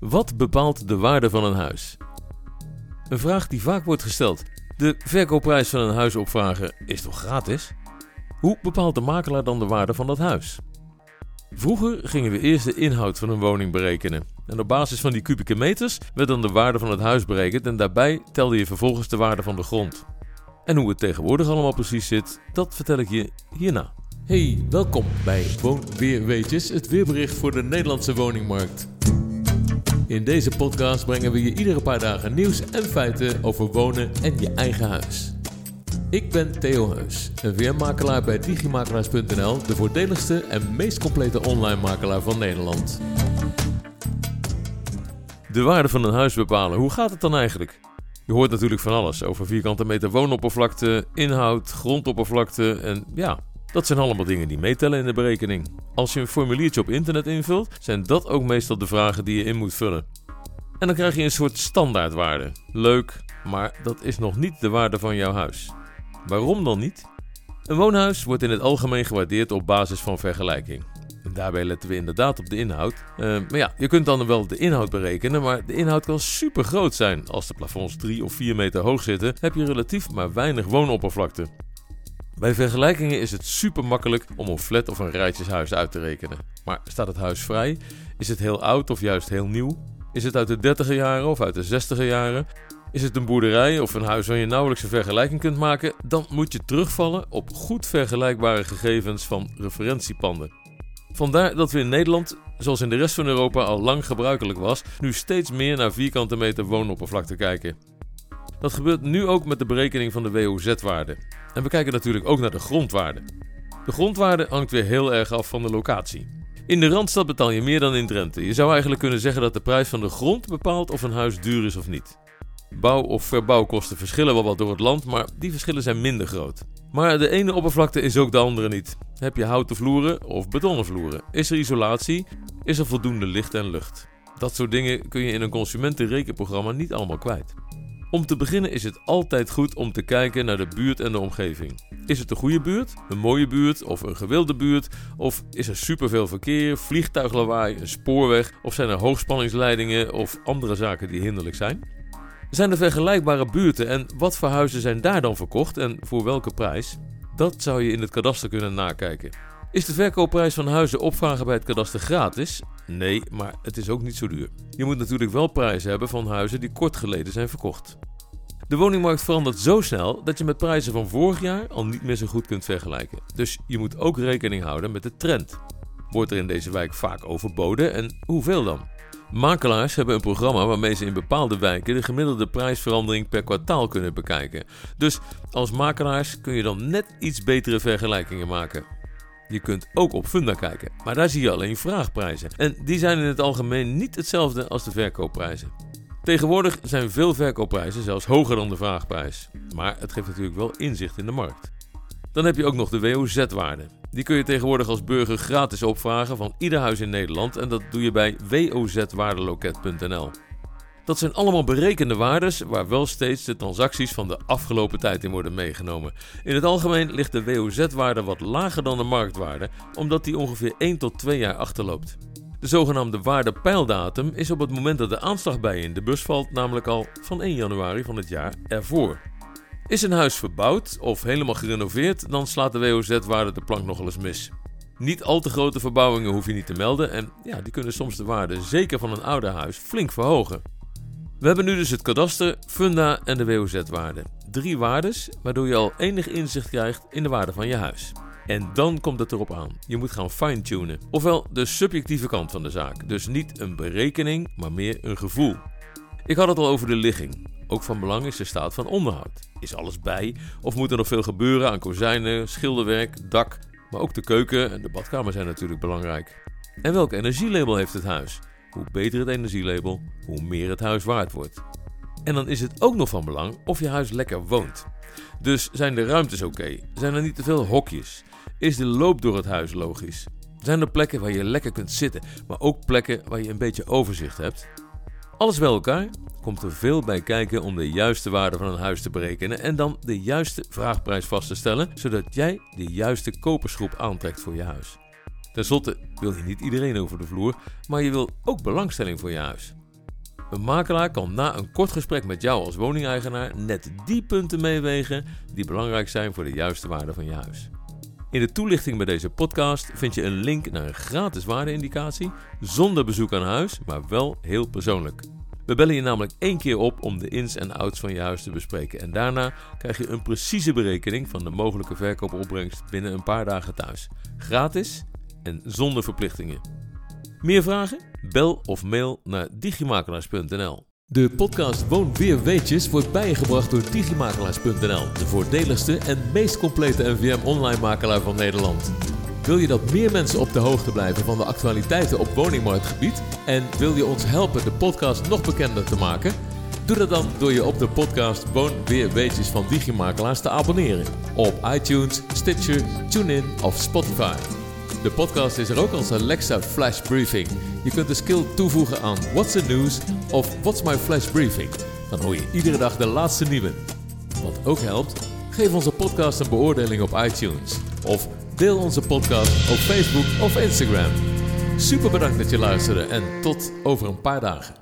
Wat bepaalt de waarde van een huis? Een vraag die vaak wordt gesteld. De verkoopprijs van een huis opvragen is toch gratis? Hoe bepaalt de makelaar dan de waarde van dat huis? Vroeger gingen we eerst de inhoud van een woning berekenen. En op basis van die kubieke meters werd dan de waarde van het huis berekend en daarbij telde je vervolgens de waarde van de grond. En hoe het tegenwoordig allemaal precies zit, dat vertel ik je hierna. Hey, welkom bij Woonweerweetjes, het weerbericht voor de Nederlandse woningmarkt. In deze podcast brengen we je iedere paar dagen nieuws en feiten over wonen en je eigen huis. Ik ben Theo Heus, een weermakelaar bij digimakelaars.nl, de voordeligste en meest complete online makelaar van Nederland. De waarde van een huis bepalen, hoe gaat het dan eigenlijk? Je hoort natuurlijk van alles over vierkante meter woonoppervlakte, inhoud, grondoppervlakte en ja, dat zijn allemaal dingen die meetellen in de berekening. Als je een formuliertje op internet invult, zijn dat ook meestal de vragen die je in moet vullen. En dan krijg je een soort standaardwaarde. Leuk, maar dat is nog niet de waarde van jouw huis. Waarom dan niet? Een woonhuis wordt in het algemeen gewaardeerd op basis van vergelijking. Daarbij letten we inderdaad op de inhoud. Uh, maar ja, je kunt dan wel de inhoud berekenen, maar de inhoud kan super groot zijn. Als de plafonds 3 of 4 meter hoog zitten, heb je relatief maar weinig woonoppervlakte. Bij vergelijkingen is het super makkelijk om een flat of een rijtjeshuis uit te rekenen. Maar staat het huis vrij? Is het heel oud of juist heel nieuw? Is het uit de 30 jaren of uit de 60 jaren? Is het een boerderij of een huis waar je nauwelijks een vergelijking kunt maken? Dan moet je terugvallen op goed vergelijkbare gegevens van referentiepanden. Vandaar dat we in Nederland, zoals in de rest van Europa al lang gebruikelijk was, nu steeds meer naar vierkante meter woonoppervlakte kijken. Dat gebeurt nu ook met de berekening van de WOZ-waarde. En we kijken natuurlijk ook naar de grondwaarde. De grondwaarde hangt weer heel erg af van de locatie. In de Randstad betaal je meer dan in Drenthe. Je zou eigenlijk kunnen zeggen dat de prijs van de grond bepaalt of een huis duur is of niet. Bouw- of verbouwkosten verschillen wel wat door het land, maar die verschillen zijn minder groot. Maar de ene oppervlakte is ook de andere niet. Heb je houten vloeren of betonnen vloeren? Is er isolatie? Is er voldoende licht en lucht? Dat soort dingen kun je in een consumentenrekenprogramma niet allemaal kwijt. Om te beginnen is het altijd goed om te kijken naar de buurt en de omgeving. Is het een goede buurt, een mooie buurt of een gewilde buurt? Of is er superveel verkeer, vliegtuiglawaai, een spoorweg? Of zijn er hoogspanningsleidingen of andere zaken die hinderlijk zijn? Zijn er vergelijkbare buurten en wat voor huizen zijn daar dan verkocht en voor welke prijs? Dat zou je in het kadaster kunnen nakijken. Is de verkoopprijs van huizen opvragen bij het kadaster gratis? Nee, maar het is ook niet zo duur. Je moet natuurlijk wel prijzen hebben van huizen die kort geleden zijn verkocht. De woningmarkt verandert zo snel dat je met prijzen van vorig jaar al niet meer zo goed kunt vergelijken. Dus je moet ook rekening houden met de trend. Wordt er in deze wijk vaak overboden en hoeveel dan? Makelaars hebben een programma waarmee ze in bepaalde wijken de gemiddelde prijsverandering per kwartaal kunnen bekijken. Dus als makelaars kun je dan net iets betere vergelijkingen maken. Je kunt ook op Funda kijken, maar daar zie je alleen vraagprijzen. En die zijn in het algemeen niet hetzelfde als de verkoopprijzen. Tegenwoordig zijn veel verkoopprijzen zelfs hoger dan de vraagprijs. Maar het geeft natuurlijk wel inzicht in de markt. Dan heb je ook nog de WOZ-waarde. Die kun je tegenwoordig als burger gratis opvragen van ieder huis in Nederland en dat doe je bij wozwaardeloket.nl. Dat zijn allemaal berekende waardes waar wel steeds de transacties van de afgelopen tijd in worden meegenomen. In het algemeen ligt de WOZ-waarde wat lager dan de marktwaarde, omdat die ongeveer 1 tot 2 jaar achterloopt. De zogenaamde waardepeildatum is op het moment dat de aanslag bij je in de bus valt, namelijk al van 1 januari van het jaar ervoor. Is een huis verbouwd of helemaal gerenoveerd, dan slaat de WOZ-waarde de plank nogal eens mis. Niet al te grote verbouwingen hoef je niet te melden en ja, die kunnen soms de waarde, zeker van een ouder huis, flink verhogen. We hebben nu dus het kadaster, funda en de WOZ-waarde. Drie waardes waardoor je al enig inzicht krijgt in de waarde van je huis. En dan komt het erop aan. Je moet gaan fine-tunen. Ofwel de subjectieve kant van de zaak. Dus niet een berekening, maar meer een gevoel. Ik had het al over de ligging. Ook van belang is de staat van onderhoud. Is alles bij? Of moet er nog veel gebeuren aan kozijnen, schilderwerk, dak? Maar ook de keuken en de badkamer zijn natuurlijk belangrijk. En welk energielabel heeft het huis? Hoe beter het energielabel, hoe meer het huis waard wordt. En dan is het ook nog van belang of je huis lekker woont. Dus zijn de ruimtes oké? Zijn er niet te veel hokjes? Is de loop door het huis logisch? Zijn er plekken waar je lekker kunt zitten, maar ook plekken waar je een beetje overzicht hebt? Alles bij elkaar komt er veel bij kijken om de juiste waarde van een huis te berekenen en dan de juiste vraagprijs vast te stellen, zodat jij de juiste kopersgroep aantrekt voor je huis. Ten slotte wil je niet iedereen over de vloer, maar je wil ook belangstelling voor je huis. Een makelaar kan na een kort gesprek met jou als woningeigenaar net die punten meewegen die belangrijk zijn voor de juiste waarde van je huis. In de toelichting bij deze podcast vind je een link naar een gratis waardeindicatie zonder bezoek aan huis, maar wel heel persoonlijk. We bellen je namelijk één keer op om de ins en outs van je huis te bespreken. En daarna krijg je een precieze berekening van de mogelijke verkoopopbrengst binnen een paar dagen thuis. Gratis en zonder verplichtingen. Meer vragen? Bel of mail naar digimakelaars.nl. De podcast Woon Weer Weetjes wordt bijgebracht door digimakelaars.nl, de voordeligste en meest complete NVM online makelaar van Nederland. Wil je dat meer mensen op de hoogte blijven van de actualiteiten op woningmarktgebied en wil je ons helpen de podcast nog bekender te maken? Doe dat dan door je op de podcast Woon Weer Weetjes van Digimakelaars te abonneren op iTunes, Stitcher, TuneIn of Spotify. De podcast is er ook als Alexa Flash Briefing. Je kunt de skill toevoegen aan What's the News of What's My Flash Briefing. Dan hoor je iedere dag de laatste nieuwe. Wat ook helpt, geef onze podcast een beoordeling op iTunes. Of deel onze podcast op Facebook of Instagram. Super bedankt dat je luisterde en tot over een paar dagen.